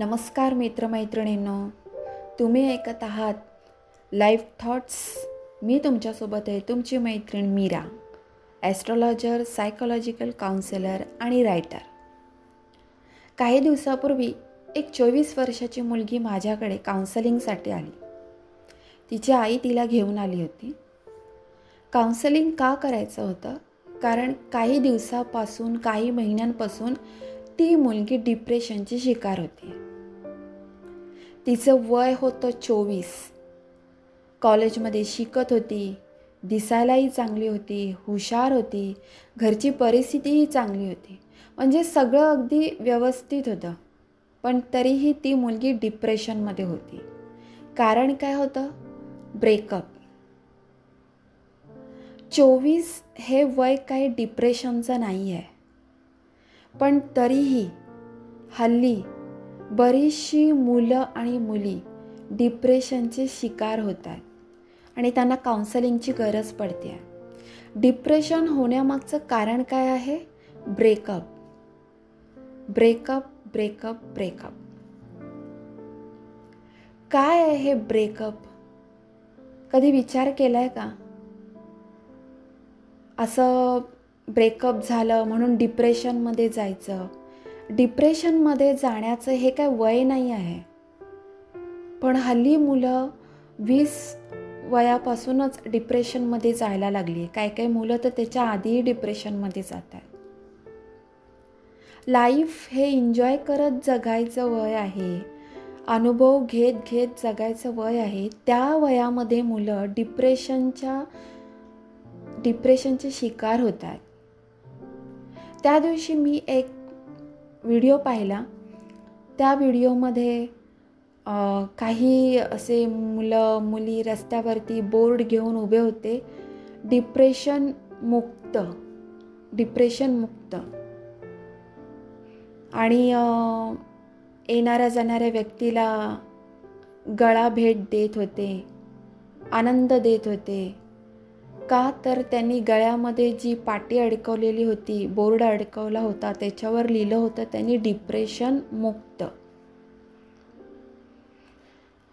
नमस्कार मित्रमैत्रिणींनो तुम्ही ऐकत आहात लाईफ थॉट्स मी तुमच्यासोबत आहे तुमची मैत्रीण मीरा ॲस्ट्रॉलॉजर सायकोलॉजिकल काउन्सिलर आणि रायटर काही दिवसापूर्वी एक चोवीस वर्षाची मुलगी माझ्याकडे काउन्सलिंगसाठी आली. तिची आई तिला घेऊन आली होती. काउन्सलिंग का करायचं होतं? कारण काही दिवसापासून काही महिन्यांपासून ती मुलगी डिप्रेशनची शिकार होती. तिचं वय होतं चोवीस. कॉलेजमध्ये शिकत होती दिसायलाही चांगली होती हुशार होती घरची परिस्थितीही चांगली होती. म्हणजे सगळं अगदी व्यवस्थित होतं. पण तरीही ती मुलगी डिप्रेशनमध्ये होती. कारण काय होतं? ब्रेकअप. चोवीस हे वय काही डिप्रेशनचं नाही आहे पण तरीही हल्ली बरीचशी मुलं आणि मुली डिप्रेशनचे शिकार होत आहेत आणि त्यांना काउन्सलिंगची गरज पडते. डिप्रेशन होण्यामागचं कारण काय आहे? ब्रेकअप ब्रेकअप ब्रेकअप ब्रेकअप काय आहे हे ब्रेकअप कधी विचार केलाय का? असं ब्रेकअप झालं म्हणून डिप्रेशनमध्ये जायचं. डिप्रेशनमध्ये जाण्याचं हे काय वय नाही आहे. पण हल्ली मुलं वीस वयापासूनच डिप्रेशनमध्ये जायला लागली. आहे काय काय मुलं तर त्याच्या आधीही डिप्रेशनमध्ये जात आहेत. लाईफ हे एन्जॉय करत जगायचं वय आहे. अनुभव घेत घेत जगायचं वय आहे. त्या वयामध्ये मुलं डिप्रेशनच्या डिप्रेशनचे शिकार होत आहेत त्या दिवशी मी एक व्हिडिओ पाहिला. त्या व्हिडिओमध्ये काही असे मुलं मुली रस्त्यावरती बोर्ड घेऊन उभे होते. डिप्रेशन मुक्त डिप्रेशन मुक्त. आणि येणाऱ्या जाणाऱ्या व्यक्तीला गळा भेट देत होते आनंद देत होते. का? तर त्यांनी गळ्यामध्ये जी पाटी अडकवलेली होती बोर्ड अडकवला होता त्याच्यावर लिहिलं होतं त्यांनी डिप्रेशन मुक्त.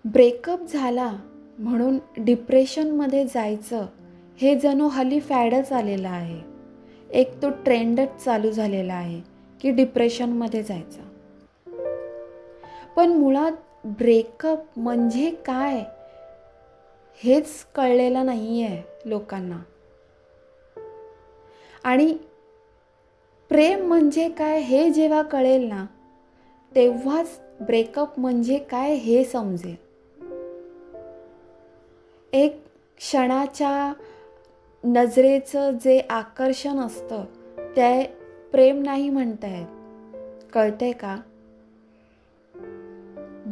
ब्रेकअप झाला म्हणून डिप्रेशनमध्ये जायचं हे जणू हल्ली फॅडच आलेलं आहे. एक तो ट्रेंडच चालू झालेला आहे की डिप्रेशनमध्ये जायचं. पण मुळात ब्रेकअप म्हणजे काय? हेच कळलेलं नाही आहे लोकांना. आणि प्रेम म्हणजे काय हे जेव्हा कळेल ना तेव्हाच ब्रेकअप म्हणजे काय हे समजेल. एक क्षणाच्या नजरेचं जे आकर्षण असतं ते प्रेम नाही म्हणतायत कळतंय का?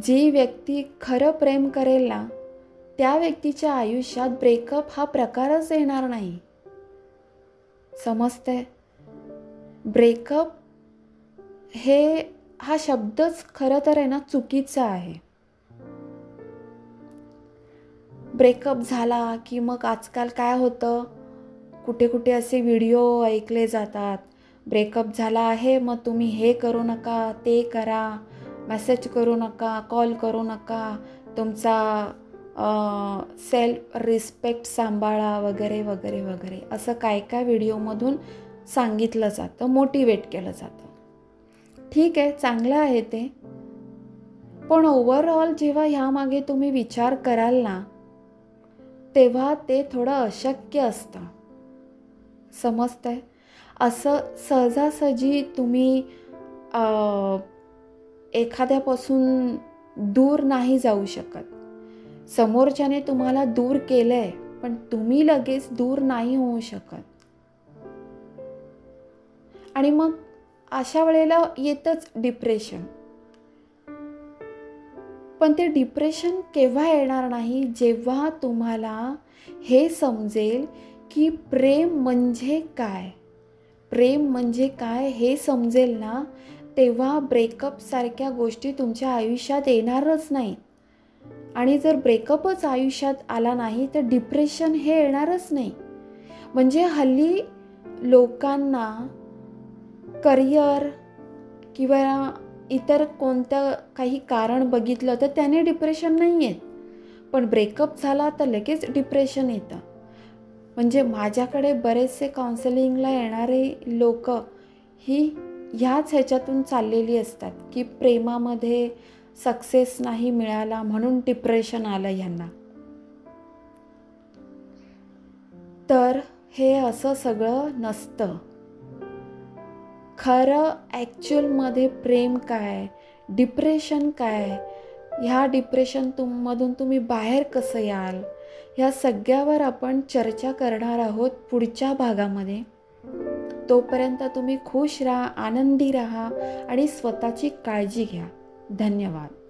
जी व्यक्ती खरं प्रेम करेल ना त्या व्यक्तीच्या आयुष्यात ब्रेकअप हा प्रकारच येणार नाही. समजते ब्रेकअप हे हा शब्दच खरं तर आहे ना चुकीचा आहे. ब्रेकअप झाला की मग आजकाल काय होतं? कुठे कुठे असे व्हिडिओ ऐकले जातात. ब्रेकअप झाला आहे मग तुम्ही हे करू नका ते करा. मेसेज करू नका कॉल करू नका. तुमचा सेल्फ रिस्पेक्ट सांभाळा वगैरे वगैरे वगैरे असं काय काय व्हिडिओमधून सांगितलं जातं मोटिवेट केलं जातं. ठीक आहे चांगलं आहे ते. पण ओव्हरऑल जेव्हा ह्यामागे तुम्ही विचार कराल ना तेव्हा ते थोडं अशक्य असतं. समजतंय? असं सहजासहजी तुम्ही एखाद्यापासून दूर नाही जाऊ शकत. समोरच्याने तुम्हाला दूर केलंय पण तुम्ही लगेच दूर नाही होऊ शकत. आणि मग अशा वेळेला येतच डिप्रेशन पण ते डिप्रेशन केव्हा येणार नाही? जेव्हा तुम्हाला हे समजेल की प्रेम म्हणजे काय? प्रेम म्हणजे काय हे समजेल ना तेव्हा ब्रेकअप सारख्या गोष्टी तुमच्या आयुष्यात येणारच नाहीत. आणि जर ब्रेकअपच आयुष्यात आला नाही तर डिप्रेशन हे येणारच नाही. म्हणजे हल्ली लोकांना करिअर किंवा इतर कोणतं काही कारण बघितलं तर त्याने डिप्रेशन नाही येत. पण ब्रेकअप झाला तर लगेच डिप्रेशन येतं. म्हणजे माझ्याकडे बरेचसे काउन्सिलिंगला येणारे लोक ही ह्याच ह्याच्यातून चाललेली असतात की प्रेमामध्ये सक्सेस नाही मिळाला म्हणून डिप्रेशन आलं ह्यांना तर हे असं सगळं नसतं. खरं ॲक्च्युअलमध्ये प्रेम काय डिप्रेशन काय ह्या डिप्रेशन तुममधून तुम्ही बाहेर कसं याल ह्या सगळ्यावर आपण चर्चा करणार आहोत पुढच्या भागामध्ये. तोपर्यंत तुम्ही खुश राहा आनंदी राहा आणि स्वतःची काळजी घ्या. धन्यवाद.